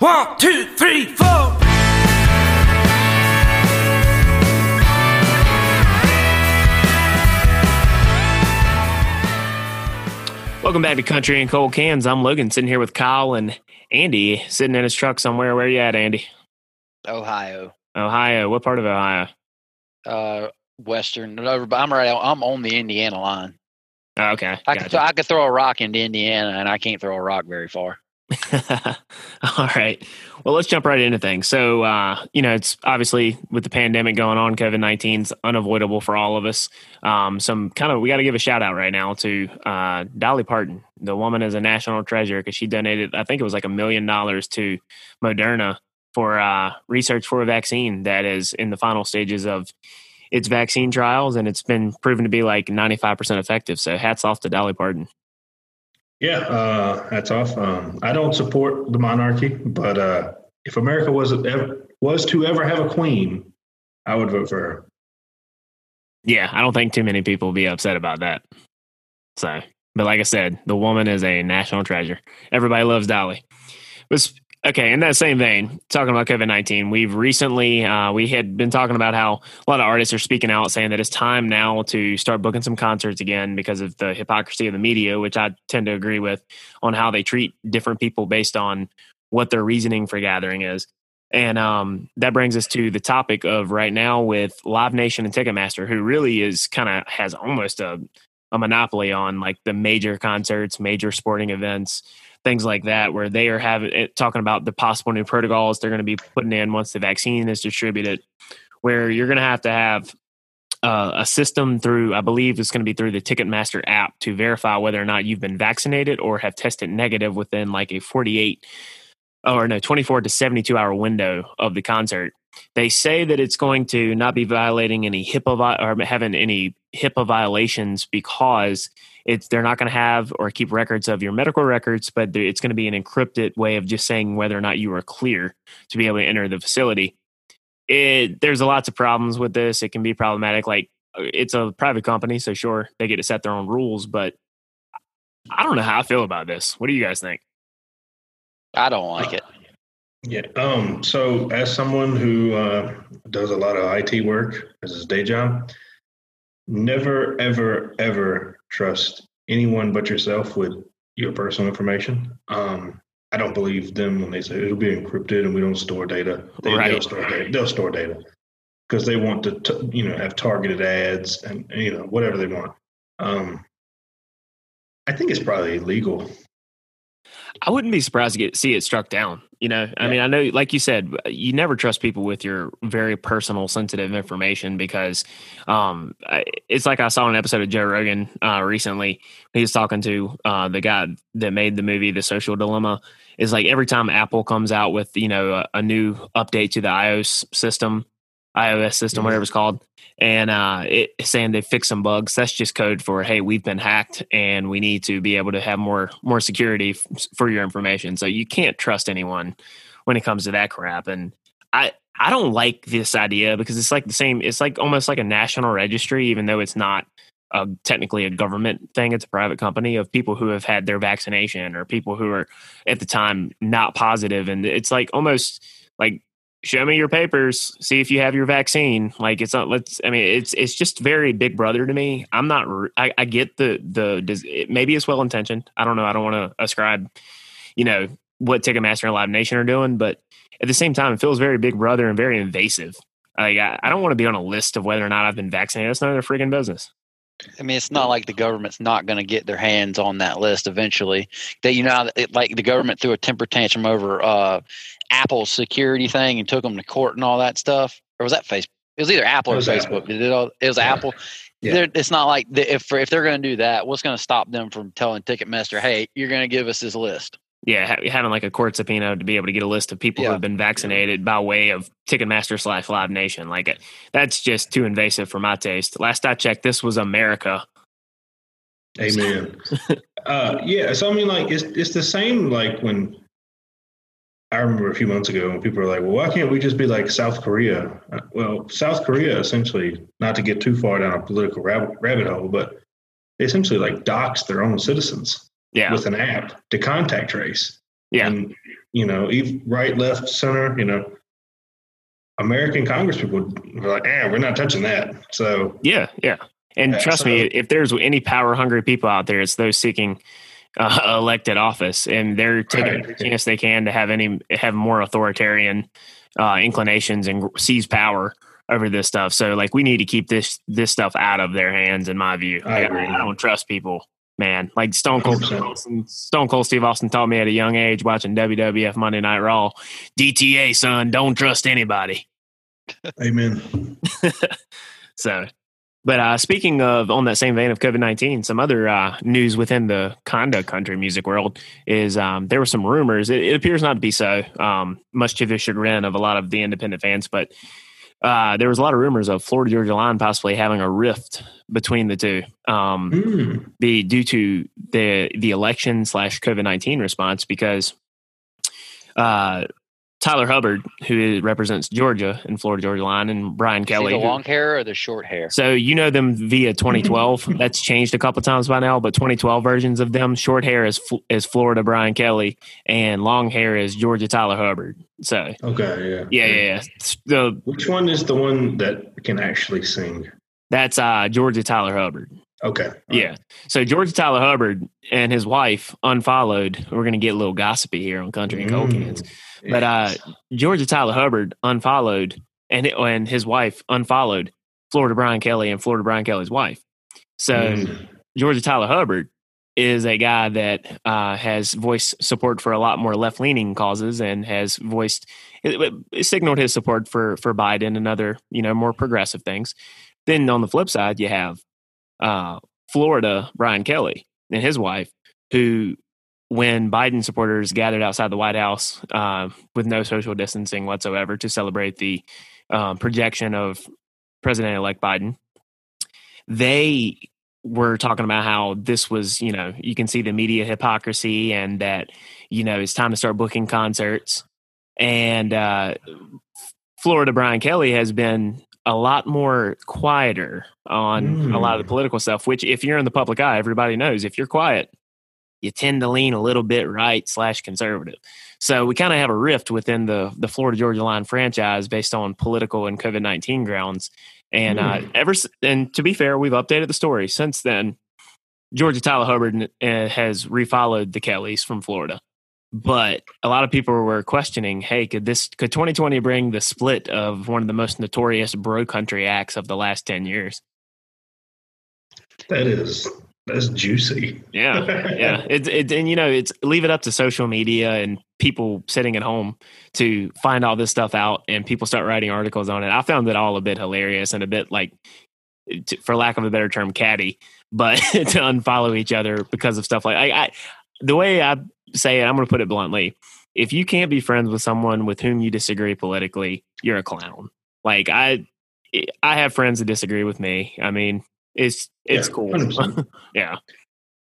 One, two, three, four. Welcome back to Country and Cold Cans. I'm Logan, sitting here with Kyle and Andy, sitting in his truck somewhere. Where you at, Andy? Ohio, Ohio. What part of Ohio? uh, Western. over- I'm right. I'm on the Indiana line. Oh, okay. I could, gotcha. I could throw a rock into Indiana, and I can't throw a rock very far. All right. Well, let's jump right into things. So, uh, you know, it's obviously with the pandemic going on, COVID 19 is unavoidable for all of us. Um, some kind of, we got to give a shout out right now to uh, Dolly Parton. The woman is a national treasure because she donated, I think it was like a million dollars to Moderna for uh, research for a vaccine that is in the final stages of its vaccine trials. And it's been proven to be like 95% effective. So, hats off to Dolly Parton. Yeah, uh, hats off. Um, I don't support the monarchy, but uh, if America was ever, was to ever have a queen, I would vote for her. Yeah, I don't think too many people will be upset about that. So, but like I said, the woman is a national treasure. Everybody loves Dolly. But okay, in that same vein, talking about COVID nineteen, we've recently uh, we had been talking about how a lot of artists are speaking out, saying that it's time now to start booking some concerts again because of the hypocrisy of the media, which I tend to agree with on how they treat different people based on what their reasoning for gathering is. And um, that brings us to the topic of right now with Live Nation and Ticketmaster, who really is kind of has almost a, a monopoly on like the major concerts, major sporting events, things like that, where they are having talking about the possible new protocols they're going to be putting in once the vaccine is distributed, where you're going to have to have uh, a system through, I believe it's going to be through the Ticketmaster app to verify whether or not you've been vaccinated or have tested negative within like a 48 or no 24 to 72 hour window of the concert. They say that it's going to not be violating any HIPAA or having any HIPAA violations because it's they're not going to have or keep records of your medical records, but it's going to be an encrypted way of just saying whether or not you are clear to be able to enter the facility. It, there's lots of problems with this. It can be problematic. Like uh, it's a private company, so sure they get to set their own rules, but I don't know how I feel about this. What do you guys think? I don't like it. Yeah. Um. So, as someone who uh, does a lot of IT work as his day job, never, ever, ever trust anyone but yourself with your personal information. Um. I don't believe them when they say it'll be encrypted and we don't store data. They, Right. They'll store data. They'll store data because they want to, t- you know, have targeted ads and you know whatever they want. Um. I think it's probably illegal. I wouldn't be surprised to get see it struck down. You know, I mean, I know, like you said, you never trust people with your very personal, sensitive information because um, it's like I saw an episode of Joe Rogan uh, recently. He was talking to uh, the guy that made the movie The Social Dilemma. Is like every time Apple comes out with you know a, a new update to the iOS system, iOS system, whatever it's called, and uh, it saying they fix some bugs. That's just code for hey, we've been hacked, and we need to be able to have more more security f- for your information. So you can't trust anyone when it comes to that crap. And I I don't like this idea because it's like the same. It's like almost like a national registry, even though it's not. Uh, technically a government thing it's a private company of people who have had their vaccination or people who are at the time not positive and it's like almost like show me your papers see if you have your vaccine. Like it's not let's i mean it's it's just very big brother to me. I'm not i, I get the the does it, maybe it's well intentioned. I don't know. I don't want to ascribe you know what ticketmaster and live nation are doing but at the same time it feels very big brother and very invasive. Like i, I don't want to be on a list of whether or not i've been vaccinated. That's none of their freaking business I mean, it's not like the government's not going to get their hands on that list eventually. That you know, it, like the government threw a temper tantrum over uh, Apple's security thing and took them to court and all that stuff. Or was that Facebook? It was either Apple It or Facebook. Apple. It, all, it was Yeah. Apple. Yeah. It's not like the, if if they're going to do that, what's going to stop them from telling Ticketmaster, "Hey, you're going to give us this list"? Yeah ha- having like a court subpoena to be able to get a list of people who have been vaccinated by way of ticketmaster slash live nation like it that's just too invasive for my taste last i checked this was america Amen. uh, yeah, so I mean, like, it's it's the same. Like when I remember a few months ago when people were like, "Well, why can't we just be like South Korea?" Uh, well, South Korea essentially, not to get too far down a political rabbit, rabbit hole, but they essentially like dox their own citizens yeah with an app to contact trace. yeah And you know, right, left, center, you know, American Congress people were like, "eh, we're not touching that." So Yeah, yeah. And Yeah, trust so- me, if there's any power hungry people out there, it's those seeking uh, elected office, and they're taking Right. every chance they can to have any have more authoritarian uh, inclinations and seize power over this stuff. So, like, we need to keep this this stuff out of their hands, in my view. I agree. I don't trust people, man. Like Stone Cold, 100%. Stone Cold Steve Austin taught me at a young age watching WWF Monday Night Raw. DTA, son, don't trust anybody. amen. So, but uh, speaking of on that same vein of COVID nineteen, some other uh, news within the Conda country music world is um, there were some rumors. It, it appears not to be so, um, much to the chagrin of a lot of the independent fans, but uh, there was a lot of rumors of Florida Georgia Line possibly having a rift between the two, um, Mm. the due to the the election slash COVID nineteen response because. Uh, Tyler Hubbard, who represents Georgia and Florida Georgia Line, and Brian See Kelley, the who- long hair or the short hair? so you know them via 2012. That's changed a couple times by now, but 2012 versions of them, short hair is Fl- is Florida Brian Kelley, and long hair is Georgia Tyler Hubbard. So Okay, yeah, yeah, yeah, yeah. The Which one is the one that can actually sing? that's uh, Georgia Tyler Hubbard. Okay, Yeah. So Georgia Tyler Hubbard and his wife unfollowed. We're gonna get a little gossipy here on Country and Cold Mm. Cans. But uh, Georgia Tyler Hubbard unfollowed, and and his wife unfollowed Florida Brian Kelley and Florida Brian Kelley's wife. So. Mm. Georgia Tyler Hubbard is a guy that uh, has voiced support for a lot more left leaning causes and has voiced it, it signaled his support for for Biden and other you know more progressive things. Then on the flip side, you have uh, Florida Brian Kelley and his wife, who when Biden supporters gathered outside the White House uh, with no social distancing whatsoever to celebrate the um, projection of President elect Biden, they were talking about how this was, you know, you can see the media hypocrisy and that, you know, it's time to start booking concerts. And uh, Florida Brian Kelley has been a lot more quieter on a lot of the political stuff, which if you're in the public eye, everybody knows if you're quiet, you tend to lean a little bit right slash conservative. So we kind of have a rift within the the Florida Georgia Line franchise based on political and COVID nineteen grounds. And uh, ever and to be fair, we've updated the story since then. Georgia Tyler Hubbard uh, has refollowed the Kelleys from Florida, but a lot of people were questioning, hey, could this could 2020 bring the split of one of the most notorious bro country acts of the last 10 years? That is that's juicy. Yeah, yeah. It's it, and you know, it's leave it up to social media and people sitting at home to find all this stuff out, and people start writing articles on it. I found it all a bit hilarious and a bit like, to, for lack of a better term, catty. But to unfollow each other because of stuff like I, I the way I say it, I'm going to put it bluntly. If you can't be friends with someone with whom you disagree politically, you're a clown. Like I, I have friends that disagree with me. I mean, it's it's Yeah, cool. yeah.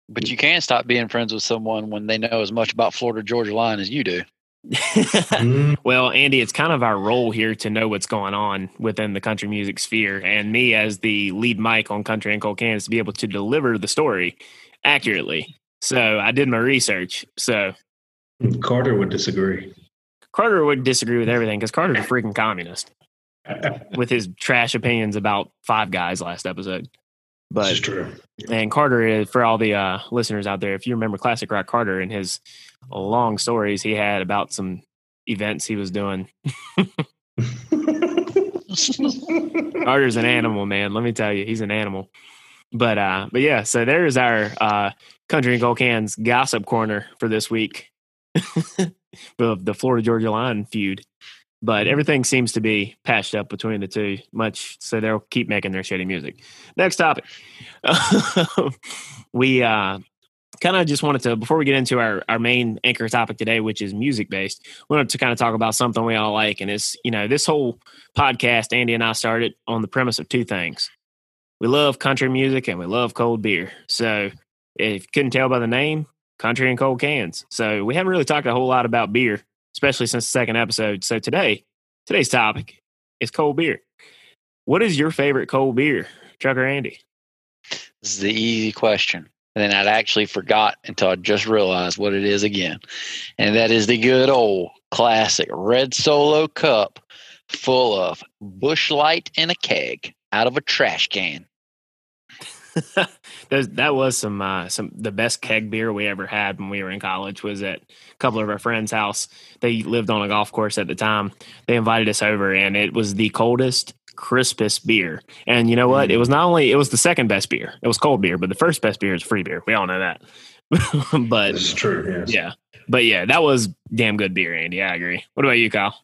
But you can't stop being friends with someone when they know as much about Florida Georgia line as you do. Mm. well, Andy, it's kind of our role here to know what's going on within the country music sphere, and me as the lead mic on Country and Cold Cans to be able to deliver the story accurately. So I did my research. So Carter would disagree. Carter would disagree with everything because Carter's a freaking communist with his trash opinions about Five Guys last episode. This is But true. and Carter is for all the uh, listeners out there, if you remember Classic Rock Carter and his long stories he had about some events he was doing Carter's an animal, man. Let me tell you, he's an animal. But uh, but yeah, so there's our uh, country and cold cans gossip corner for this week of the Florida Georgia line feud. But everything seems to be patched up between the two, much so they'll keep making their shitty music. Next topic, we uh, kind of just wanted to before we get into our our main anchor topic today, which is music based. We wanted to kind of talk about something we all like, and it's you know this whole podcast Andy and I started on the premise of two things. We love country music and we love cold beer. So if you couldn't tell by the name, country and cold cans. So we haven't really talked a whole lot about beer, especially since the second episode. So today, today's topic is cold beer. What is your favorite cold beer, Trucker Andy? This is the easy question. And then I'd actually forgot until I just realized what it is again. And that is the good old classic red solo cup full of Busch Light in a keg out of a trash can. That was some uh, some the best keg beer we ever had when we were in college was at a couple of our friends' house. They lived on a golf course at the time. They invited us over, and it was the coldest, crispest beer. And you know what? It was not only it was the second best beer. It was cold beer, but the first best beer is free beer. We all know that. but it's true. Yes. yeah, but yeah, that was damn good beer, Andy. I agree. What about you, Kyle?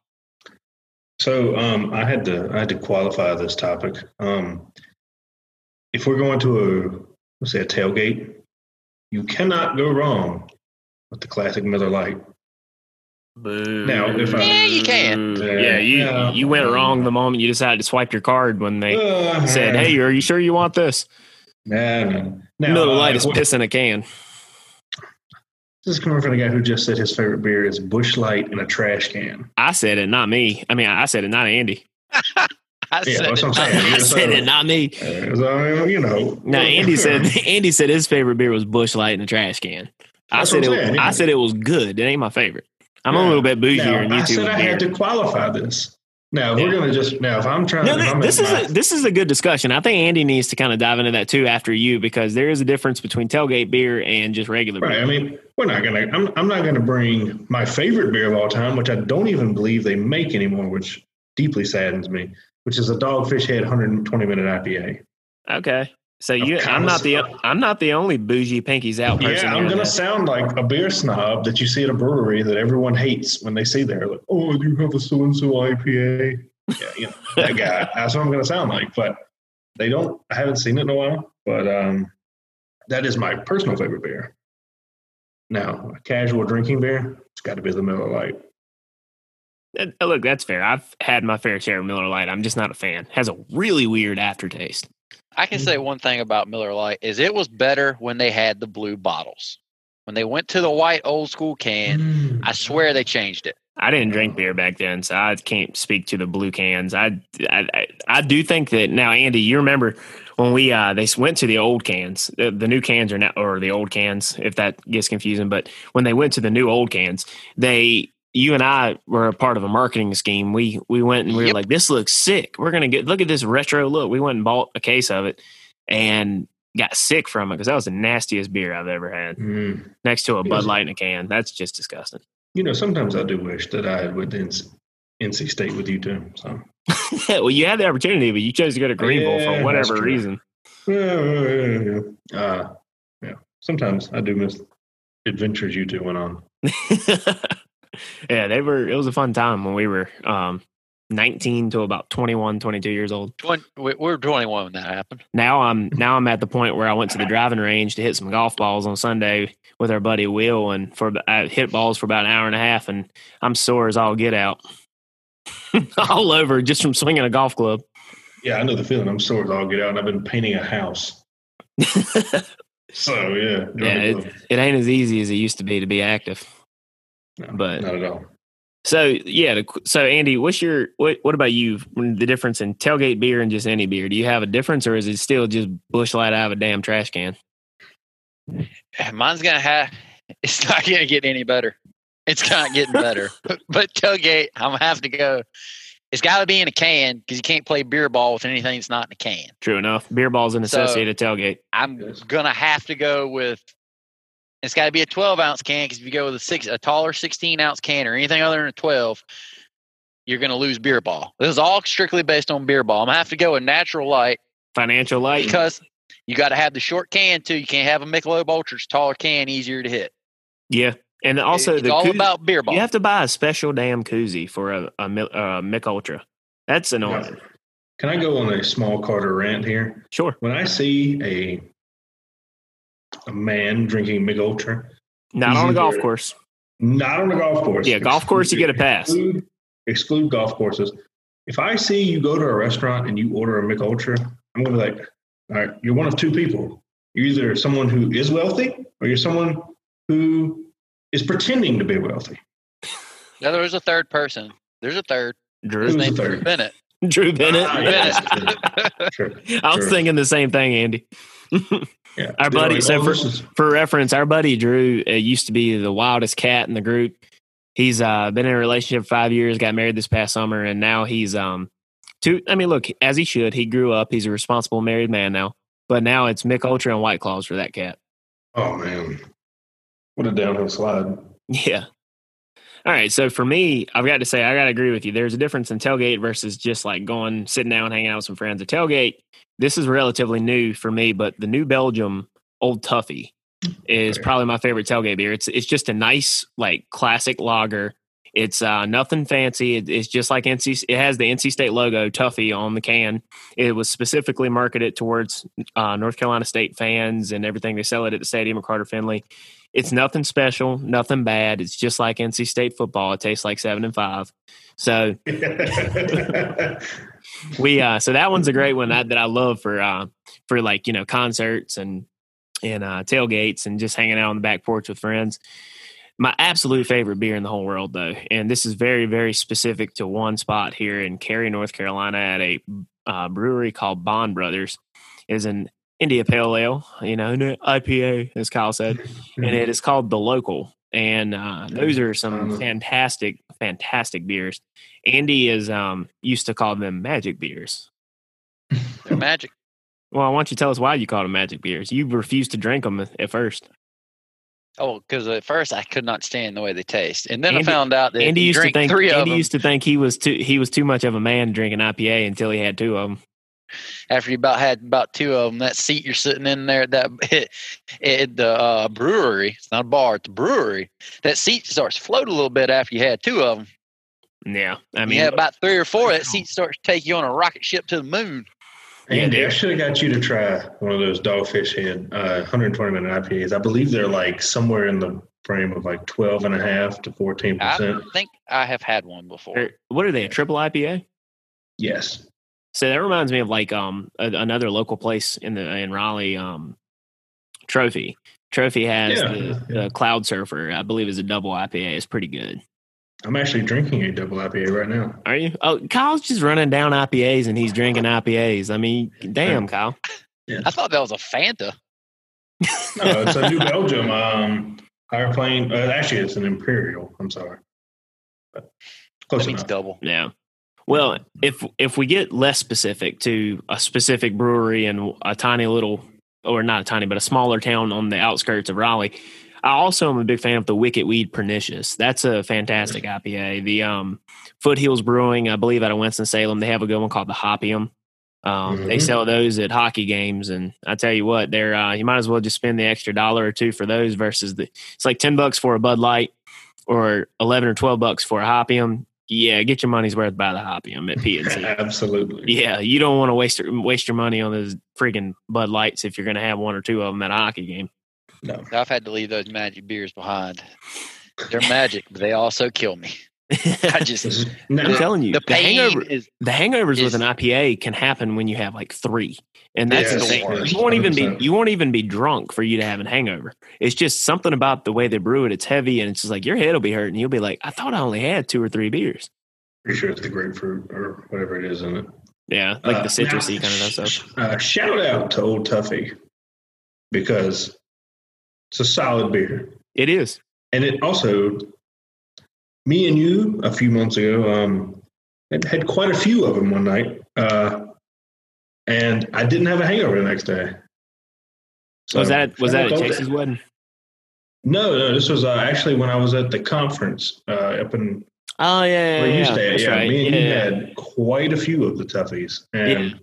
So um, I had to I had to qualify this topic. Um, if we're going to a let's say a tailgate, you cannot go wrong with the classic Miller Lite. Now, if I- Yeah, you can. Yeah, you Yeah. you went wrong the moment you decided to swipe your card when they Uh, said, "Hey, are you sure you want this?" nah, no. Now, Miller uh, Lite is what- piss a can. This is coming from the guy who just said his favorite beer is Busch Light in a trash can. I said it, not me. I mean, I said it, not Andy. I Yeah, said that's what I'm it. saying. I said it, not me. Uh, so, you know. Now, Andy said Andy said his favorite beer was Busch Light in a trash can. I said it. Saying, yeah. I said it was good. It ain't my favorite. I'm a little bit bougier Now, I said I had to qualify this. Now, if we're to just now, if I'm trying, No, I'm this is my- a, this is a good discussion. I think Andy needs to kind of dive into that too after you because there is a difference between tailgate beer and just regular Right. beer. I mean, we're not gonna. I'm. I'm not gonna bring my favorite beer of all time, which I don't even believe they make anymore, which deeply saddens me. Which is a Dogfish Head 120 minute IPA. Okay, so you, I'm not the. I'm not the only bougie pinkies out person. Yeah, I'm gonna that- sound like a beer snob that you see at a brewery that everyone hates when they see there. Like, oh, do you have a so and so IPA? Yeah, you know that guy. That's what I'm gonna sound like. But they don't. I haven't seen it in a while. But um, that is my personal favorite beer. Now, a casual drinking beer, it's got to be the Miller Lite. That- look, that's fair. I've had my fair share of Miller Lite. I'm just not a fan. Has a really weird aftertaste. I can say one thing about Miller Lite is it was better when they had the blue bottles. When they went to the white old school can, I swear they changed it. I didn't drink beer back then, so I can't speak to the blue cans. I, I, I- I do think that now, Andy, you remember when we uh they went to the old cans. The, the new cans are now, or the old cans, if that gets confusing. But when they went to the new old cans, they, you and I were a part of a marketing scheme. We we went and we were Yep. like, this looks sick. We're gonna get look at this retro look. We went and bought a case of it, and got sick from it because that was the nastiest beer I've ever had. Mm. Next to a Bud Light in a can. That's just disgusting. You know, sometimes I do wish that I had with NC, NC State with you too. So, well, you had the opportunity, but you chose to go to Greenville Yeah, for whatever reason. yeah, yeah. Uh, yeah. Sometimes I do miss adventures you two went on. yeah, they were. It was a fun time when we were um, 19 to about 21, 22 years old. Twen- we- We're 21 when that happened. Now I'm now I'm at the point where I went to the driving range to hit some golf balls on Sunday with our buddy Will, and for I hit balls for about an hour and a half, and I'm sore as all get out, all over just from swinging a golf club. Yeah, I know the feeling. I'm sore as all get out, and I've been painting a house. So yeah, Yeah, it, it ain't as easy as it used to be to be active. No, but- not at all. So yeah, so Andy, what's your what? What about you? The difference in tailgate beer and just any beer? Do you have a difference, or is it still just Busch Light out of a damn trash can? Mine's gonna have. It's not gonna get any better. It's not getting better. but tailgate, I'm gonna have to go. It's got to be in a can because you can't play beer ball with anything that's not in a can. True enough. Beer balls an So- associated tailgate. I'm gonna have to go with. It's got to be a 12 ounce can because if you go with a six, a taller 16 ounce can or anything other than a 12, you're gonna lose beer ball. This is all strictly based on beer ball. I'm gonna have to go with natural light Financial light. because you got to have the short can too. You can't have a Michelob Ultra, it's taller can, easier to hit. yeah, and also it's the all koo- about beer ball. You have to buy a special damn koozie for a a, Mil- uh, Mich Ultra. That's annoying. Can I go on a small Carter rant here? Sure. When I see a a man drinking Mich Ultra, Not on a golf course. not on a golf course. Yeah, golf course you get a pass. Exclude, exclude golf courses. If I see you go to a restaurant and you order a Mich Ultra, I'm gonna be like, all right, you're one of two people. You're either someone who is wealthy or you're someone who is pretending to be wealthy. No, there's a third person. There's a third. Drew His Who's the name's Drew third? Bennett. Drew Bennett. Ah, yes. Sure. I was Sure. thinking the same thing, Andy. Yeah, Our buddy- like, so "Oh, for- is- For reference, our buddy Drew uh, used to be the wildest cat in the group. He's uh, been in a relationship five years, got married this past summer, and now he's um, two. I mean, look, as he should. He grew up. He's a responsible married man now. But now it's Mich Ultra and White Claws for that cat. oh man, what a downhill slide. Yeah. All right. So for me, I've got to say, I got to agree with you. There's a difference in tailgate versus just like going, sitting down, hanging out with some friends. A tailgate, this is relatively new for me, but the New Belgium Old Tuffy is Okay. probably my favorite tailgate beer. It's it's just a nice, like classic lager. It's uh, nothing fancy. It, it's just like NC. It has the NC State logo, Tuffy, on the can. It was specifically marketed towards uh, North Carolina State fans and everything. They sell it at the stadium at Carter Finley. It's nothing special, nothing bad. It's just like NC State football. It tastes like seven and five. So we uh so that one's a great one that, that I love for uh for like, you know, concerts and and uh tailgates and just hanging out on the back porch with friends. My absolute favorite beer in the whole world though, and this is very, very specific to one spot here in Cary, North Carolina at a uh, brewery called Bond Brothers, is an India Pale Ale, you know, IPA, as Kyle said and it is called the local. And uh, those are some Um, fantastic fantastic beers. Andy is um used to call them magic beers. They're magic. well why don't you tell us why you call them magic beers? You refused to drink them at first. Oh, because at first I could not stand the way they taste, and then Andy- I found out that andy you used to drink think three of andy them used to think he was too he was too much of a man drinking ipa until he had two of them after you about had about two of them. That seat you're sitting in there, at that at the uh, brewery. It's not a bar; it's a brewery. That seat starts float a little bit after you had two of them. yeah i I mean mean, you had about three or four. That seat starts to take you on a rocket ship to the moon. Andy, Yeah, I should have got you to try one of those Dogfish Head uh, 120 minute IPAs. I believe they're like somewhere in the frame of like 12 and a half to 14 I think I have had one before. What are they a triple ipa Yes. So that reminds me of like um a, another local place in the in Raleigh, um, Trophy. Trophy has Yeah, the, yeah. the Cloud Surfer. I believe is a double IPA. It's pretty good. I'm actually drinking a double IPA right now. Are you? Oh, Kyle's just running down IPAs and he's drinking IPAs. I mean, damn, Kyle. Yeah. I thought that was a Fanta. No, it's a New Belgium um, higher plane. Uh, actually, it's an Imperial. I'm sorry. But close That means enough. double. Yeah. Well, if if we get less specific to a specific brewery and a tiny little, or not a tiny, but a smaller town on the outskirts of Raleigh, I also am a big fan of the Wicked Weed Pernicious. That's a fantastic IPA. The um, Foothills Brewing, I believe, out of Winston Salem, they have a good one called the Hoppyum. Um, They Mhm. sell those at hockey games, and I tell you what, they're uh, you might as well just spend the extra dollar or two for those versus the it's like ten bucks for a Bud Light or eleven or twelve bucks for a Hoppyum. Yeah, get your money's worth by the Hoppyum at PNC. Absolutely. yeah, you don't want to waste your, waste your money on those freaking Bud Lights if you're going to have one or two of them at a hockey game. No. I've had to leave those magic beers behind. They're magic, but they also kill me. I just is- I'm telling you, the the hangover, is the hangovers with an IPA can happen when you have like three, and that's Yes, the thing. You won't even be you won't even be drunk for you to have a hangover. It's just something about the way they brew it. It's heavy, and it's just like your head will be hurting. You'll be like, I thought I only had two or three beers. pretty sure it's the grapefruit or whatever it is in it. Yeah, like Uh, the citrusy now, kind of stuff. Uh, shout out to Old Tuffy because it's a solid beer. It is. And it also, me and you a few months ago, um, had, had quite a few of them one night. Uh, and I didn't have a hangover the next day. So, was that was that at Chase's wedding? No, no, this was uh, actually when I was at the conference uh, up in Oh yeah, where yeah, you yeah. stay. at. Yeah, right. me and yeah, you yeah. had quite a few of the toughies, and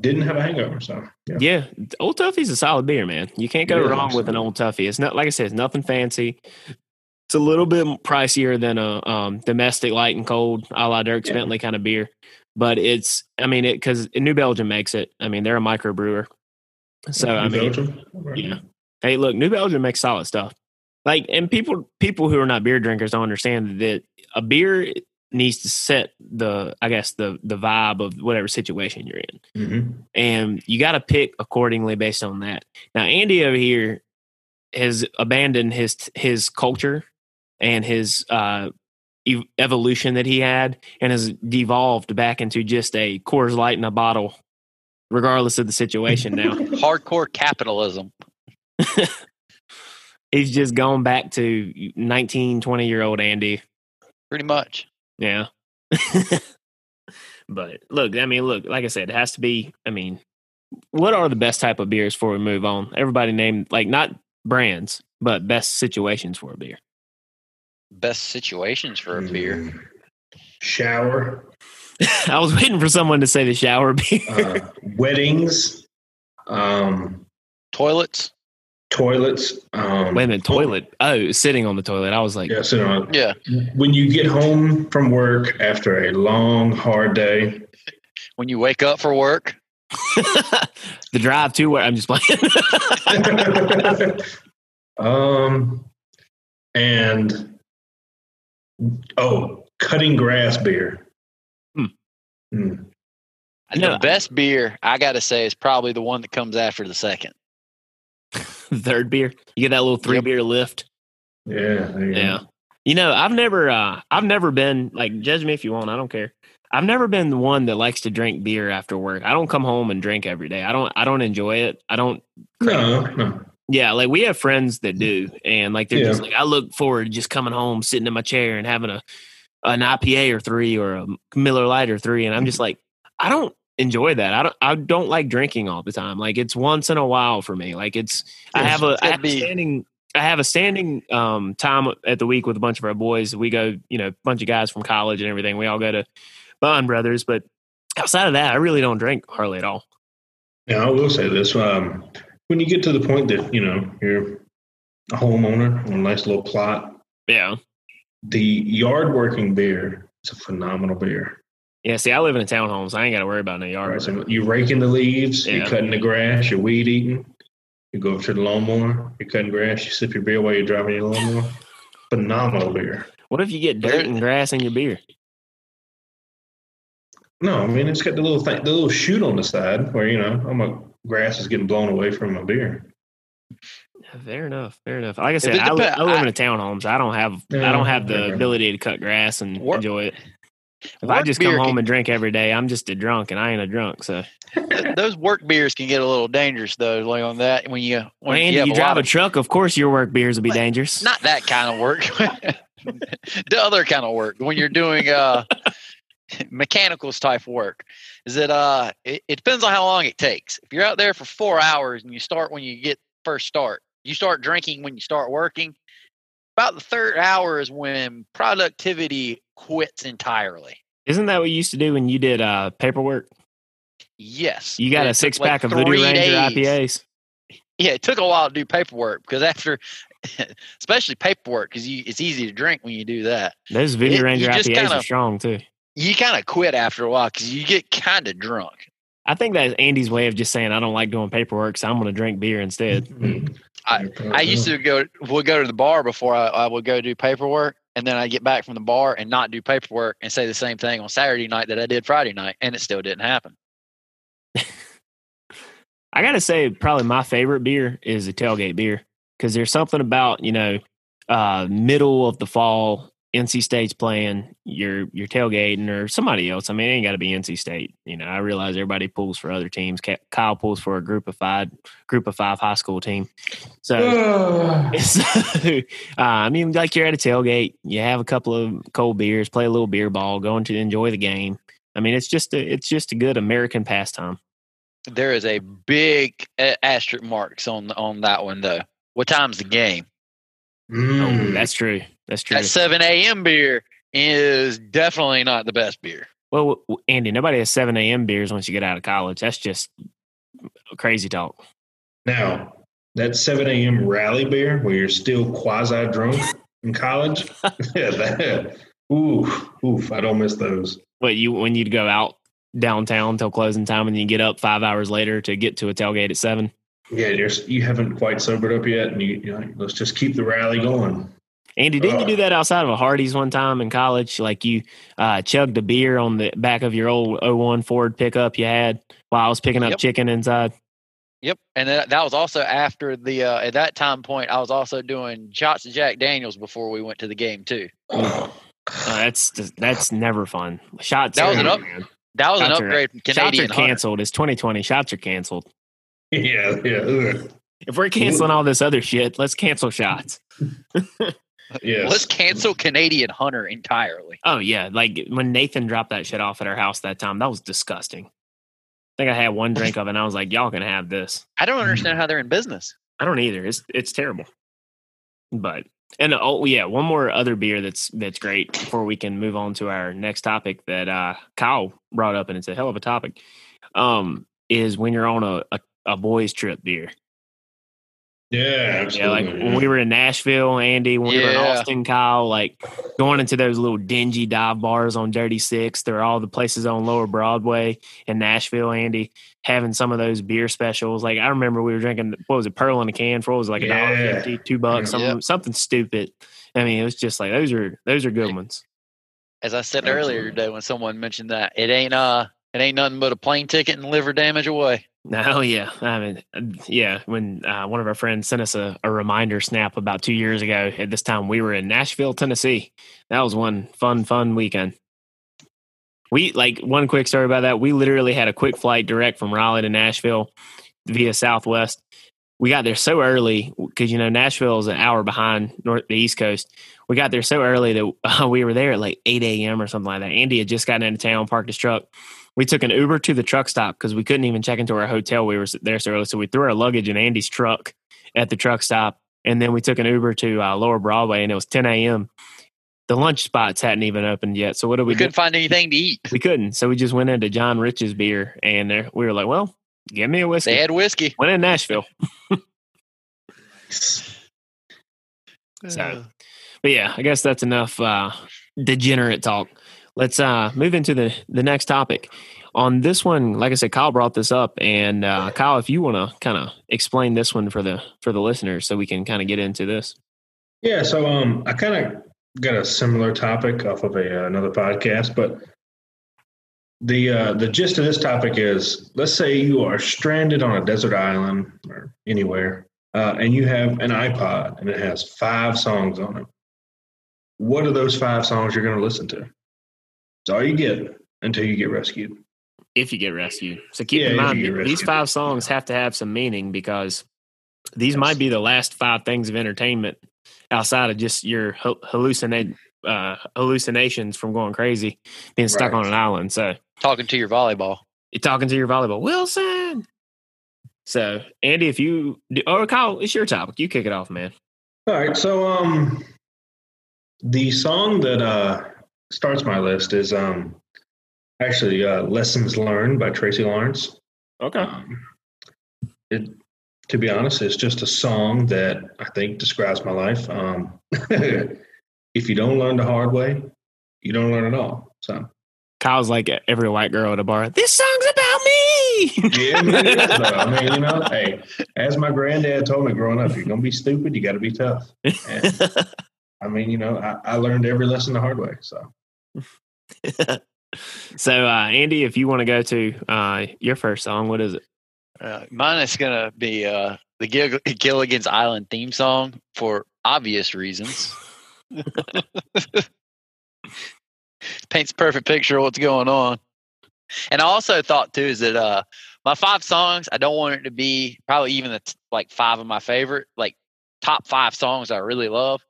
didn't have a hangover. So yeah, Yeah, Old Tuffy's a solid beer, man. You can't go wrong with an. Old Tuffy. It's not like I said, it's nothing fancy. It's a little bit pricier than a um, domestic light and cold, a la Dierks Yeah. Bentley kind of beer. But it's, I mean, it because New Belgium makes it. I mean, they're a micro brewer. So I mean, Belgium? yeah. Hey, look, New Belgium makes solid stuff. Like, and people people who are not beer drinkers don't understand that a beer needs to set the, I guess the the vibe of whatever situation you're in Mhm. and you got to pick accordingly based on that. Now, Andy over here has abandoned his his culture and his uh, ev- evolution that he had, and has devolved back into just a Coors Light in a bottle regardless of the situation. Now Hardcore capitalism. he's just gone back to 19, 20 year old Andy. Pretty much. Yeah. but look, I mean, look, like I said, it has to be. I mean, what are the best type of beers before we move on? Everybody named like not brands, but best situations for a beer. Best situations for a beer. Mm. Shower, I was waiting for someone to say the shower beer. uh, weddings, um, Toilets. toilets. Um, Wait a minute, toilet. Oh, sitting on the toilet. I was like, Yeah, sit on. Yeah. When you get home from work after a long, hard day, When you wake up for work. the drive to where I'm just playing. um, and oh, cutting grass beer. Hmm. Mm. No. The best beer I gotta say is probably the one that comes after the second. Third beer. You get that little three Yep. beer lift. Yeah, there you go. Yeah. You know, I've never uh I've never been like judge me if you want, I don't care. I've never been the one that likes to drink beer after work. I don't come home and drink every day. I don't I don't enjoy it. I don't No, no. Yeah, like we have friends that do and like they're Yeah. just like I look forward to just coming home, sitting in my chair and having a an IPA or 3 or a Miller Lite or 3 and I'm just like I don't enjoy that. I don't I don't like drinking all the time. Like it's once in a while for me. Like it's I have a, I have a standing I have a standing um, time at the week with a bunch of our boys. We go, you know, a bunch of guys from college and everything. We all go to Bond Brothers, but outside of that, I really don't drink hardly at all. Yeah, I will say this: um, when you get to the point that you know you're a homeowner on a nice little plot, Yeah, the yard working beer is a phenomenal beer. yeah. See, I live in a townhome, so I ain't got to worry about no yard. Right, so you're raking the leaves, Yeah. you're cutting the grass, you're weed eating. You go up to the lawnmower, you're cutting grass, you sip your beer while you're driving your lawnmower. Phenomenal beer. What if you get dirt and grass in your beer? No, I mean it's got the little thing, the little chute on the side where you know, I'm a grass is getting blown away from my beer. Fair enough. Fair enough. Like I said, I, li- depen- I live in a townhome, so I don't have I don't have the okay. ability to cut grass and Work- enjoy it. If I just come home can- and drink every day, I'm just a drunk, and I ain't a drunk. So, those work beers can get a little dangerous though. Like on that, when you when Randy, you you, have a drive lot a truck. Of course, your work beers will be dangerous. not that kind of work. the other kind of work when you're doing uh mechanicals type work is that uh it, it depends on how long it takes if you're out there for four hours and you start when you get first start you start drinking when you start working about the third hour is when productivity quits entirely Isn't that what you used to do when you did uh, paperwork? yes You got a six like, pack of Voodoo Ranger. IPAs. yeah it took a while to do paperwork because after especially paperwork because you it's easy to drink when you do that Those Voodoo It- Ranger IPAs kinda- are strong too. You kind of quit after a while because you get kind of drunk I think that's Andy's way of just saying I don't like doing paperwork, so I'm going to drink beer instead. I- I used to go would go to the bar before I, I would go do paperwork, and then I get back from the bar and not do paperwork and say the same thing on Saturday night that I did Friday night, and it still didn't happen. I got to say, probably my favorite beer is a tailgate beer because there's something about you know uh, middle of the fall. NC State's playing, you're you're tailgating or somebody else. I mean, it ain't got to be NC State. You know, I realize everybody pulls for other teams. Kyle pulls for a group of five, group of five high school team. So So, uh, I mean, like you're at a tailgate, you have a couple of cold beers, play a little beer ball, going to enjoy the game. I mean, it's just a it's just a good American pastime. There is a big asterisk marks on on that one though. What time's the game? Oh, Mm. that's true. That's true. That seven a.m. beer is definitely not the best beer. well, w- w- Andy, nobody has seven a.m. beers once you get out of college. That's just crazy talk. Now, that 7 a.m. rally beer where you're still quasi drunk in college, yeah, that, oof, oof, I don't miss those. What you when you'd go out downtown till closing time, and you get up five hours later to get to a tailgate at seven. Yeah, you're, you haven't quite sobered up yet, and you, you know, let's just keep the rally going. Andy, didn't you do that outside of a Hardee's one time in college? Like you uh, chugged a beer on the back of your old 01 Ford pickup you had while I was picking up Yep. chicken inside. Yep, and that, that was also after the uh, at that time point I was also doing shots of Jack Daniels before we went to the game too. Uh, that's that's never fun. Shots. That was an up- man. That was an Shots are- upgrade from Shots are Canadian Hunter. canceled. It's 2020. Shots are canceled. Yeah, yeah, ugh. If we're canceling all this other shit, let's cancel shots. yes. Let's cancel Canadian Hunter entirely. Oh yeah, like when Nathan dropped that shit off at our house that time, that was disgusting. I think I had one drink of it and I was like, y'all can have this. I don't understand how they're in business. I don't either. It's it's terrible. But and oh yeah, one more other beer that's that's great before we can move on to our next topic that uh Kyle brought up and it's a hell of a topic. Um is when you're on a a, a boys trip beer. Yeah, absolutely. Yeah, like when we were in Nashville, Andy, when we were in Austin, Kyle, like going into those little dingy dive bars on Dirty Six. There are all the places on Lower Broadway in Nashville, Andy, having some of those beer specials. Like I remember we were drinking what was it, Pearl in a can for it was like a dollar Yeah. fifty, two bucks, something Yep. something stupid. I mean, it was just like those are those are good ones. As I said earlier today when someone mentioned that, it ain't uh it ain't nothing but a plane ticket and liver damage away. Oh yeah, I mean, yeah. When uh, one of our friends sent us a, a reminder snap about two years ago, at this time we were in Nashville, Tennessee. That was one fun, fun weekend. We like one quick story about that. We literally had a quick flight direct from Raleigh to Nashville via Southwest. We got there so early because you know Nashville is an hour behind North the East Coast. We got there so early that uh, we were there at like eight a.m. or something like that. Andy had just gotten into town, parked his truck. We took an Uber to the truck stop because we couldn't even check into our hotel. We were there so early, so we threw our luggage in Andy's truck at the truck stop, and then we took an Uber to uh, Lower Broadway, and it was ten a.m. The lunch spots hadn't even opened yet. So what did We do? we, do? couldn't find anything to eat. We couldn't. So we just went into John Rich's beer, and there, we were like, "Well, give me a whiskey." They had whiskey. Went in Nashville. So, but yeah, I guess that's enough uh, degenerate talk. Let's uh, move into the the next topic. On this one, like I said, Kyle brought this up, and uh, Kyle, if you want to kind of explain this one for the for the listeners, so we can kind of get into this. Yeah, so um, I kind of got a similar topic off of a, uh, another podcast, but the uh, the gist of this topic is: let's say you are stranded on a desert island or anywhere, uh, and you have an iPod and it has five songs on it. What are those five songs you're going to listen to? It's all you get until you get rescued. If you get rescued, so keep Yeah, in mind these five songs have to have some meaning because these Yes. might be the last five things of entertainment outside of just your hallucinate uh, hallucinations from going crazy, being stuck Right. on an island. So. Talking to your volleyball. you're talking to your volleyball Wilson. So, Andy, if you or Kyle, it's your topic. You kick it off, man. All right, so um, the song that uh starts my list is um actually uh, "Lessons Learned" by Tracy Lawrence. Okay. Um, it, to be honest, it's just a song that I think describes my life. Um, if you don't learn the hard way, you don't learn at all. So Kyle's like every white girl at a bar. This song's about me. yeah, is. I mean, you know, hey, as my granddad told me growing up, you're gonna be stupid, you got to be tough. And, I mean, you know, I, I learned every lesson the hard way. So. so, uh, Andy, if you want to go to uh, your first song, what is it? Uh, mine is gonna be uh, the Gil- Gilligan's Island theme song for obvious reasons. Paints a perfect picture of what's going on. And I also thought too is that uh, my five songs I don't want it to be probably even the t- like five of my favorite like top five songs I really love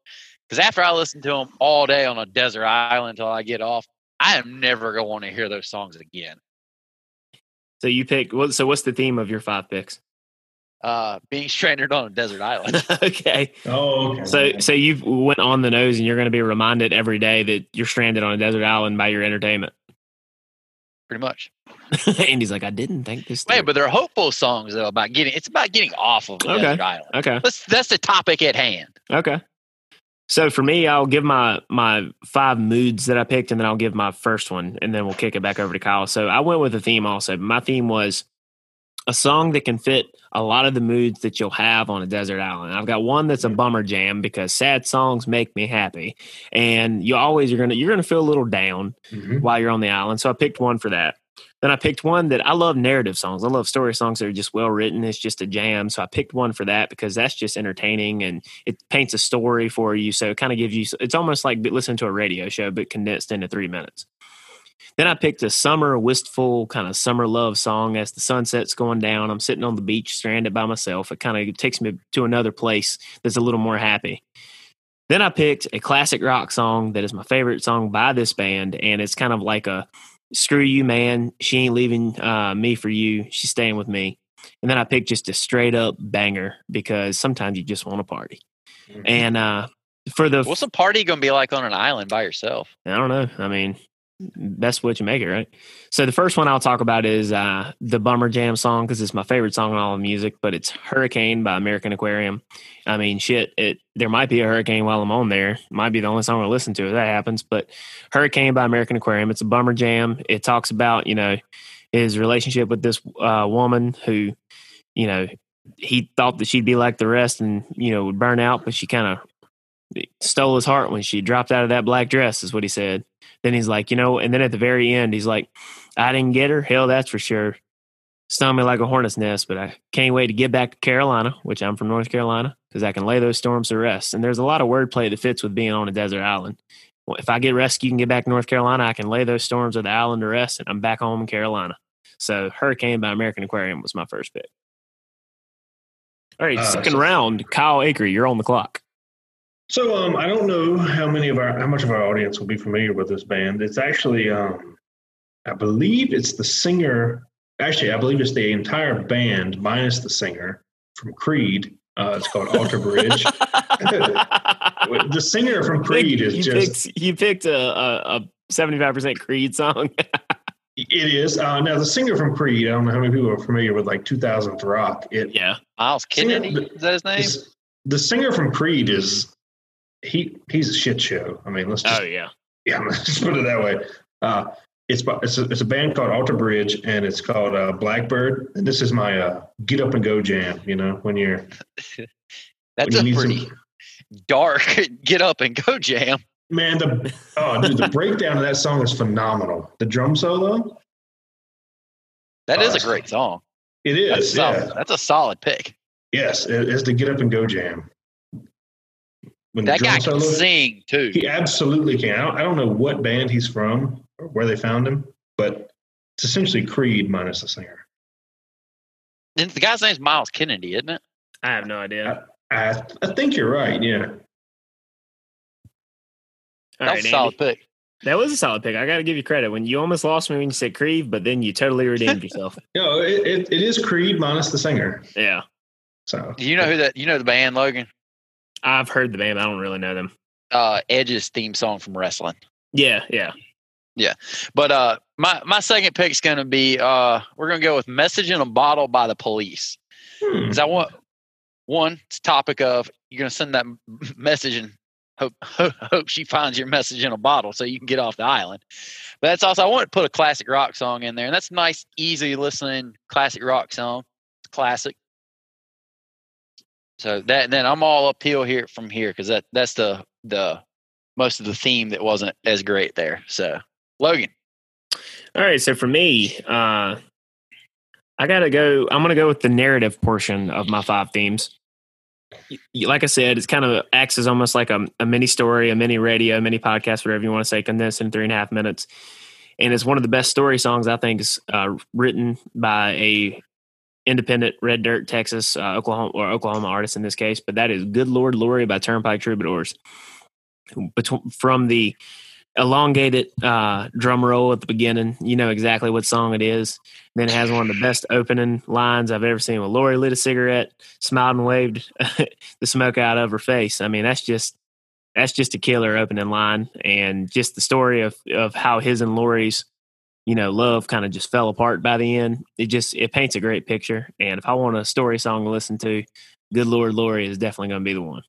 because after I listen to them all day on a desert island until I get off, I am never going to want to hear those songs again. So you pick. What, so what's the theme of your five picks? Uh, being stranded on a desert island. okay. Oh, okay. So so you went on the nose, and you're going to be reminded every day that you're stranded on a desert island by your entertainment. pretty much. Andy's like, I didn't think this. Wait, through." but they're hopeful songs though about getting. It's about getting off of a Okay. desert island. okay. Let's, that's the topic at hand. Okay. So for me, I'll give my my five moods that I picked, and then I'll give my first one, and then we'll kick it back over to Kyle. So I went with a theme also. My theme was a song that can fit a lot of the moods that you'll have on a desert island. I've got one that's a bummer jam because sad songs make me happy, and you always you're gonna you're gonna feel a little down Mhm. while you're on the island. So I picked one for that. Then I picked one that I love narrative songs. I love story songs that are just well written. It's just a jam. So I picked one for that because that's just entertaining and it paints a story for you. So it kind of gives you, it's almost like listening to a radio show, but condensed into three minutes. Then I picked a summer wistful kind of summer love song as the sunset's going down. I'm sitting on the beach, stranded by myself. It kind of takes me to another place that's a little more happy. Then I picked a classic rock song that is my favorite song by this band, and it's kind of like a screw you, man. She ain't leaving uh, me for you. She's staying with me. And then I picked just a straight up banger because sometimes you just want to party. Mhm. And uh, for the, What's a party going to be like on an island by yourself? I don't know. I mean, that's what you make it, right? So the first one I'll talk about is uh, the Bummer Jam song because it's my favorite song in all of music. But it's Hurricane by American Aquarium. I mean, shit, it there might be a hurricane while I'm on there. Might be the only song I listen to if that happens. But Hurricane by American Aquarium. It's a Bummer Jam. It talks about you know his relationship with this uh, woman who, you know, he thought that she'd be like the rest and you know would burn out, but she kind of stole his heart when she dropped out of that black dress. Is what he said. Then he's like, you know, and then at the very end, he's like, I didn't get her. Hell, that's for sure. Stung me like a hornet's nest, but I can't wait to get back to Carolina, which I'm from North Carolina, because I can lay those storms to rest. And there's a lot of wordplay that fits with being on a desert island. Well, if I get rescued and get back to North Carolina, I can lay those storms of the island to rest, and I'm back home in Carolina. So, Hurricane by American Aquarium was my first pick. All right, Uh, second round. Kyle Akery, you're on the clock. So um, I don't know how many of our how much of our audience will be familiar with this band. It's actually um, I believe it's the singer. Actually, I believe it's the entire band minus the singer from Creed. Uh, it's called Alter Bridge. the singer from Creed is you just picked, you picked a, a, a 75% Creed song. it is uh, now the singer from Creed. I don't know how many people are familiar with like 2000s rock. It yeah. Myles Singer- Kennedy? Is that his name? is- the singer from Creed is he he's a shit show. I mean, let's just Oh, yeah. yeah, let's just put it that way. Uh, it's it's a, it's a band called Alter Bridge, and it's called uh, Blackbird. And this is my uh, get up and go jam. You know, when you're That's when a you need pretty some- dark get up and go jam. man. The oh, dude, the breakdown of that song is phenomenal. The drum solo, That is is a great song. It is. That's is. solid. Yeah, That's a solid pick. yes, it is the get up and go jam. When the That drum guy can solo, sing too. he absolutely can. I don't, I don't know what band he's from or where they found him, but it's essentially Creed minus the singer. And the guy's name's Myles Kennedy, isn't it? I have no idea. I I think you're right. Yeah. All That's right, a Andy. solid pick. That was a solid pick. I got to give you credit. When you almost lost me when you said Creed, but then you totally redeemed yourself. No, it, it, it is Creed minus the singer. Yeah. So Do you know who that? You know the band Logan? I've heard the band. I don't really know them. Uh, Edge's theme song from wrestling. Yeah. Yeah. Yeah. But uh, my my second pick's gonna be uh, we're gonna go with "Message in a Bottle" by the Police. hmm, Because I want one it's topic of you're gonna send that message and hope hope she finds your message in a bottle so you can get off the island. But that's also I want to put a classic rock song in there, and that's a nice, easy listening classic rock song. It's classic. So that then I'm all uphill here from here because that that's the the most of the theme that wasn't as great there. So Logan, All right. So for me, uh, I got to go. I'm to go with the narrative portion of my five themes. Like I said, it's kind of acts as almost like a, a mini story, a mini radio, a mini podcast, whatever you want to say, condensed in three and a half minutes. And it's one of the best story songs I think is uh, written by a independent Red Dirt, Texas, uh, Oklahoma or Oklahoma artist in this case. But that is "Good Lord Lorrie" by Turnpike Troubadours. Betw- from the elongated uh, drum roll at the beginning. You know exactly what song it is. Then it has one of the best opening lines I've ever seen. With Lorrie lit a cigarette, smiled and waved the smoke out of her face. I mean, that's just that's just a killer opening line, and just the story of of how his and Lorrie's you know love kind of just fell apart by the end. It just it paints a great picture. And if I want a story song to listen to, Good Lord, Lorrie is definitely going to be the one.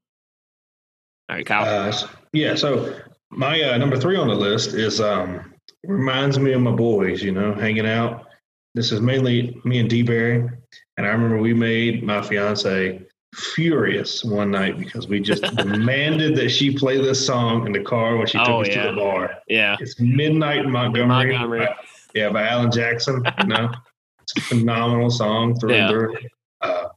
All right, Kyle. uh, yeah. So my uh, number three on the list is um, reminds me of my boys. You know, hanging out. This is mainly me and D Berry, and I remember we made my fiance furious one night because we just demanded that she play this song in the car when she took Oh, us yeah. to the bar. yeah. It's Midnight in Montgomery. Montgomery. Yeah, by Alan Jackson. You know, it's a phenomenal song through Yeah. and through. Uh,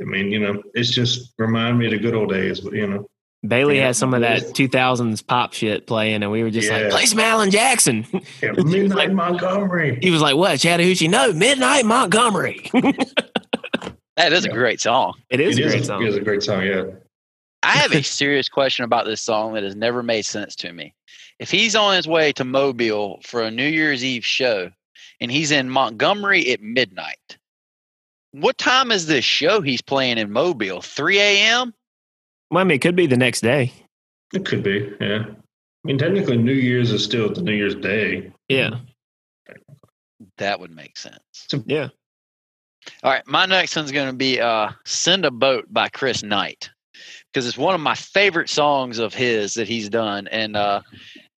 I mean, you know, it's just remind me of the good old days. But you know, Bailey Yeah, had some of that 2000s pop shit playing, and we were just like, Yeah. play some Alan Jackson. Yeah, Midnight Montgomery. he was like, what, Chattahoochee? No, Midnight Montgomery. That is a great song. it is It a is great a, song. it is a great song. Yeah. I have a serious question about this song that has never made sense to me. If he's on his way to Mobile for a New Year's Eve show and he's in Montgomery at midnight, what time is this show he's playing in Mobile? 3 a.m.? Well, I mean, it could be the next day. It could be. Yeah. I mean, technically, New Year's is still the New Year's Day. Yeah. That would make sense. Yeah. All right, my next one's going to be uh, "Send a Boat" by Chris Knight because it's one of my favorite songs of his that he's done, and uh,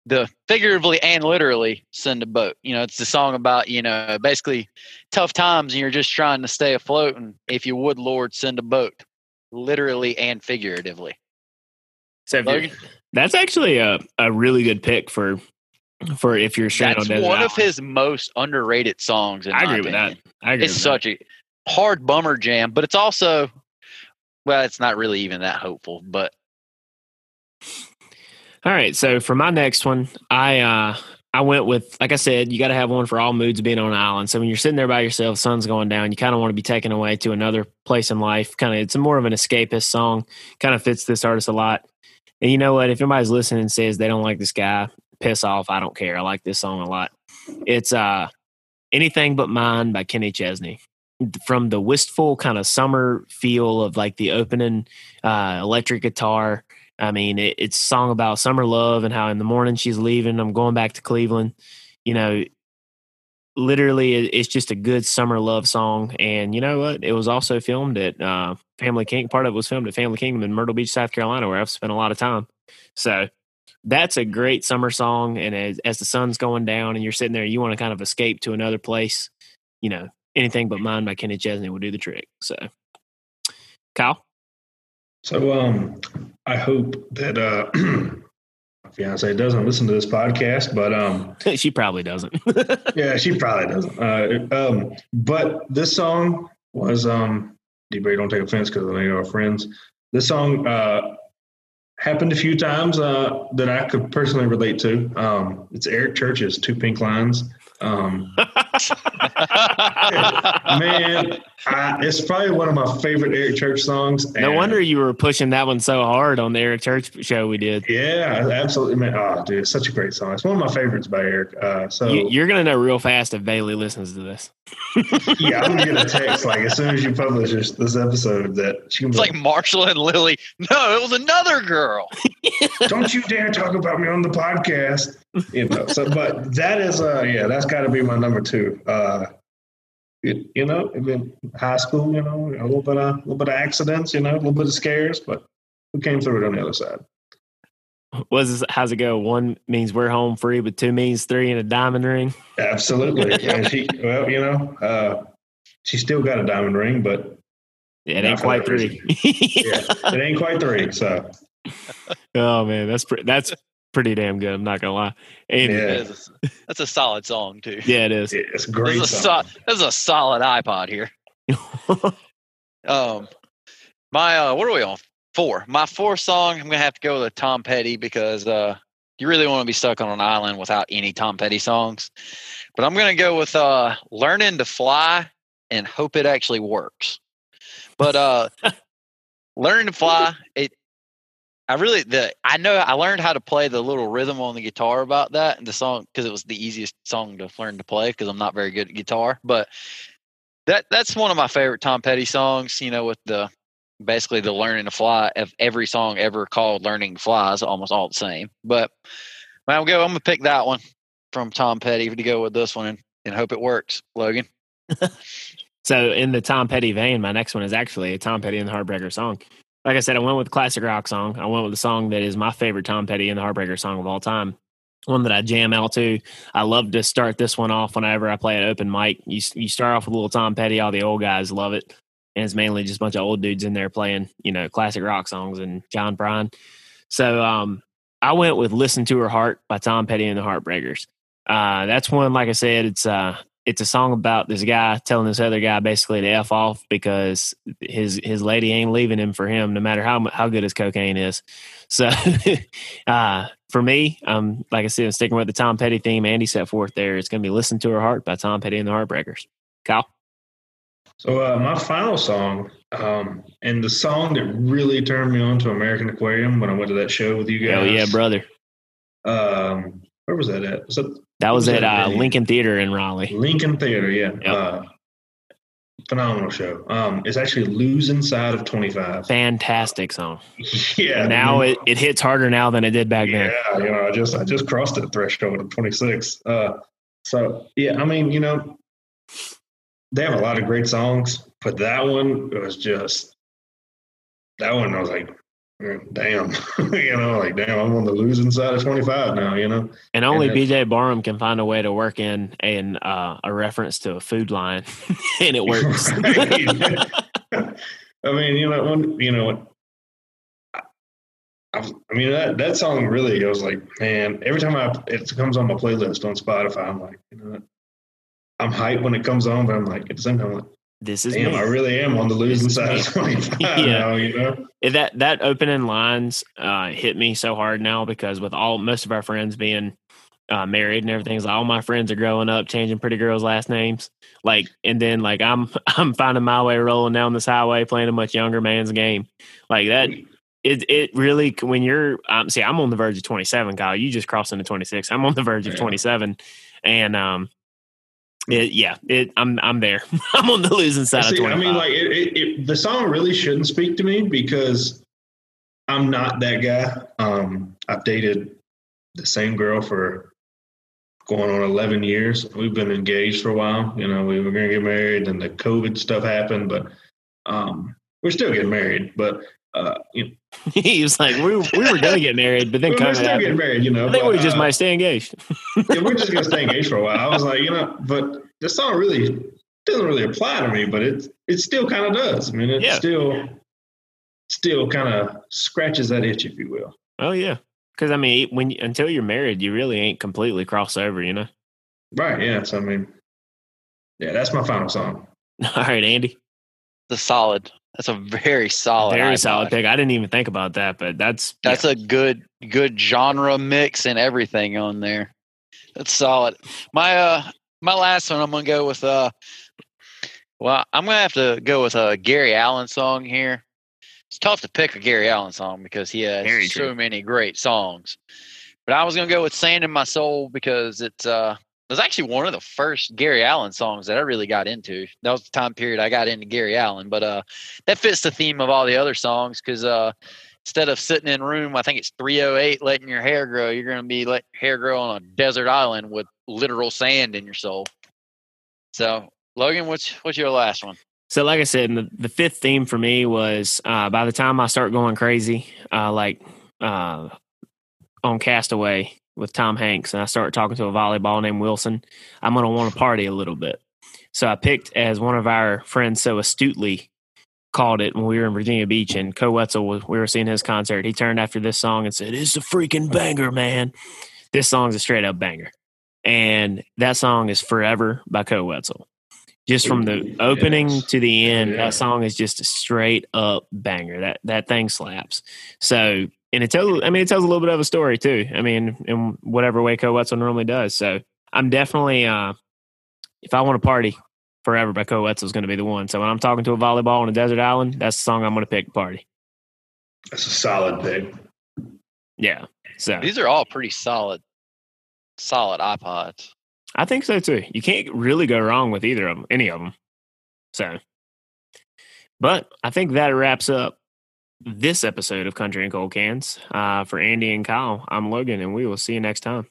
the figuratively and literally "Send a Boat." You know, it's the song about you know basically tough times and you're just trying to stay afloat, and if you would, Lord, send a boat, literally and figuratively. So Logan? that's actually a, a really good pick for for if you're stranded That's on desert one of his most underrated songs. In I my agree with that. I agree It's with such a hard bummer jam, but it's also well, it's not really even that hopeful, but All right, so for my next one, I uh I went with like I said, you got to have one for all moods being on an island. So when you're sitting there by yourself, sun's going down, you kind of want to be taken away to another place in life. Kind of, it's more of an escapist song. Kind of fits this artist a lot. And you know what? If anybody's listening and says they don't like this guy, piss off. I don't care. I like this song a lot. It's uh anything but mine by Kenny Chesney. From the wistful kind of summer feel of like the opening uh, electric guitar I mean, it, it's a song about summer love and how in the morning she's leaving. I'm going back to Cleveland. You know, literally, it, it's just a good summer love song. And you know what? It was also filmed at uh, Family King. Part of it was filmed at Family Kingdom in Myrtle Beach, South Carolina, where I've spent a lot of time. So that's a great summer song. And as, as the sun's going down and you're sitting there, you want to kind of escape to another place. You know, anything but mine by Kenny Chesney will do the trick. So, Kyle. So um, I hope that uh, my fiance doesn't listen to this podcast, but um, she probably doesn't. yeah, she probably doesn't. Uh, um, but this song was um, D-Berry, don't take offense because I know you're friends. This song uh, happened a few times uh, that I could personally relate to. Um, it's Eric Church's Two Pink Lines. Um, man, I, it's probably one of my favorite Eric Church songs. No wonder you were pushing that one so hard on the Eric Church show we did. Yeah, absolutely, man. Oh, dude, it's such a great song. It's one of my favorites by Eric. Uh, so You, you're gonna know real fast if Bailey listens to this. yeah, I'm gonna get a text like as soon as you publish this, this episode that she can it's be like Marshall and Lily. No, it was another girl. "Don't you dare talk about me on the podcast." You know. So, but that is, uh, yeah, that's got to be my number two. Uh, it, you know, in high school, you know, a little bit of a little bit of accidents, you know, a little bit of scares, but we came through it on the other side. Was how's it go? One means we're home free, but two means three and a diamond ring. Absolutely. and she, well, you know, uh, she still got a diamond ring, but it ain't quite three. yeah, it ain't quite three. So oh man, that's pre- that's pretty damn good. I'm not gonna lie. And yeah, Yeah. That is a- that's a solid song too. Yeah, it is. it's a This great is a, song. so, this is a solid iPod here. Um, my uh, what are we on? Four. My fourth song, I'm gonna have to go with a Tom Petty because uh, you really want to be stuck on an island without any Tom Petty songs. But I'm gonna go with uh, "Learning to Fly" and hope it actually works. But uh, "Learning to Fly," it. I really the I know I learned how to play the little rhythm on the guitar about that and the song because it was the easiest song to learn to play because I'm not very good at guitar. But that that's one of my favorite Tom Petty songs. You know, with the basically the learning to fly of every song ever called "Learning to Fly" is almost all the same. But when I'm go, I'm gonna pick that one from Tom Petty to go with this one and, and hope it works, Logan. So in the Tom Petty vein, my next one is actually a Tom Petty and the Heartbreaker song. Like I said, I went with classic rock song. I went with a song that is my favorite Tom Petty and the Heartbreaker song of all time. One that I jam out to. I love to start this one off whenever I play an open mic. You you start off with a little Tom Petty. All the old guys love it, and it's mainly just a bunch of old dudes in there playing, you know, classic rock songs and John Prine. So um, I went with "Listen to Her Heart" by Tom Petty and the Heartbreakers. Uh, that's one, like I said, it's uh, it's a song about this guy telling this other guy basically to f off because his his lady ain't leaving him for him, no matter how how good his cocaine is. So, uh, for me, um, like I said, I'm sticking with the Tom Petty theme. Andy set forth there. It's going to be "Listen to Her Heart" by Tom Petty and the Heartbreakers. Kyle, So uh, my final song, um, and the song that really turned me on to American Aquarium when I went to that show with you guys. hell yeah, brother. Um, where was that at? Was that That was was at uh. Lincoln Theater in Raleigh. Lincoln Theater? Yeah. Yep. Uh, phenomenal show. Um, it's actually losing side of twenty five. Fantastic song. yeah. now I mean, it, it hits harder now than it did back then. Yeah, you know, I just I just crossed that threshold of 26. Uh, so yeah, I mean, you know, they have a lot of great songs, but that one was just that one. I was like, damn, you know, like damn, I'm on the losing side of 25 now. You know, And only And BJ Barham can find a way to work in an uh, a reference to a food line, and it works. I mean, you know, when you know. I, I I mean that that song really I was like, man, every time I it comes on my playlist on Spotify, I'm like, you know. I'm hyped when it comes on, but I'm like at the same time, I'm like, this is damn, me. I really am on the losing side of 25 Yeah. now, you know. That that opening lines uh, hit me so hard now because with all most of our friends being uh, married and everything, like all my friends are growing up, changing pretty girls' last names. Like, and then like I'm I'm finding my way rolling down this highway, playing a much younger man's game. Like that, it it really when you're um, see, I'm on the verge of 27, Kyle. You just crossed into 26. I'm on the verge of 27, and um. It, yeah, it, I'm I'm there. I'm on the losing side of See, 25. I mean, like it, the song really shouldn't speak to me because I'm not that guy. Um, I've dated the same girl for going on 11 years. We've been engaged for a while. You know, we were going to get married, then the COVID stuff happened, but um, we're still getting married. But uh, you know, he was like, we, we were gonna get married, but then we're COVID still getting married. You know, I think but, we just uh, might stay engaged. yeah, we're just gonna stay engaged for a while. I was like, you know, but the song really doesn't really apply to me, but it it still kind of does. I mean, it Yeah. still still kind of scratches that itch, if you will. Oh yeah, because I mean, when until you're married, you really ain't completely crossed over, you know. Right? Yeah. So I mean, yeah, that's my final song. All right, Andy, The solid. That's a very solid. very iPod. solid pick. I didn't even think about that, but that's That's a good good genre mix and everything on there. That's solid. My uh my last one I'm gonna go with uh well I'm gonna have to go with a Gary Allan song here. It's tough to pick a Gary Allan song because he has Very so true. many great songs. But I was gonna go with Sand in My Soul because it's uh it was actually one of the first Gary Allan songs that I really got into. That was the time period I got into Gary Allan. But uh that fits the theme of all the other songs because uh instead of sitting in room, I think it's 308, letting your hair grow, you're going to be letting hair grow on a desert island with literal sand in your soul. So, Logan, what's what's your last one? So, like I said, the, the fifth theme for me was uh, by the time I start going crazy, uh, like uh, on Castaway with Tom Hanks, and I start talking to a volleyball named Wilson, I'm going to want to party a little bit. So, I picked as one of our friends so astutely called it when we were in Virginia Beach, and Koe Wetzel was, we were seeing his concert. He turned after this song and said, It's a freaking banger, man. This song's a straight up banger. And that song is Forever by Koe Wetzel just from the Yes. opening to the end, Yeah. that song is just a straight up banger. That that thing slaps. So, and it tells. I mean, it tells a little bit of a story too. I mean, in whatever way Koe Wetzel normally does. So, I'm definitely, uh, if I want to party, Forever by Koe Wetzel is going to be the one. So when I'm talking to a volleyball on a desert island, that's the song I'm going to pick to party. That's a solid pick. Yeah. So These are all pretty solid, solid iPods. I think so too. You can't really go wrong with either of them, any of them. So, but I think that wraps up this episode of Country and Cold Cans. Uh, for Andy and Kyle, I'm Logan, and we will see you next time.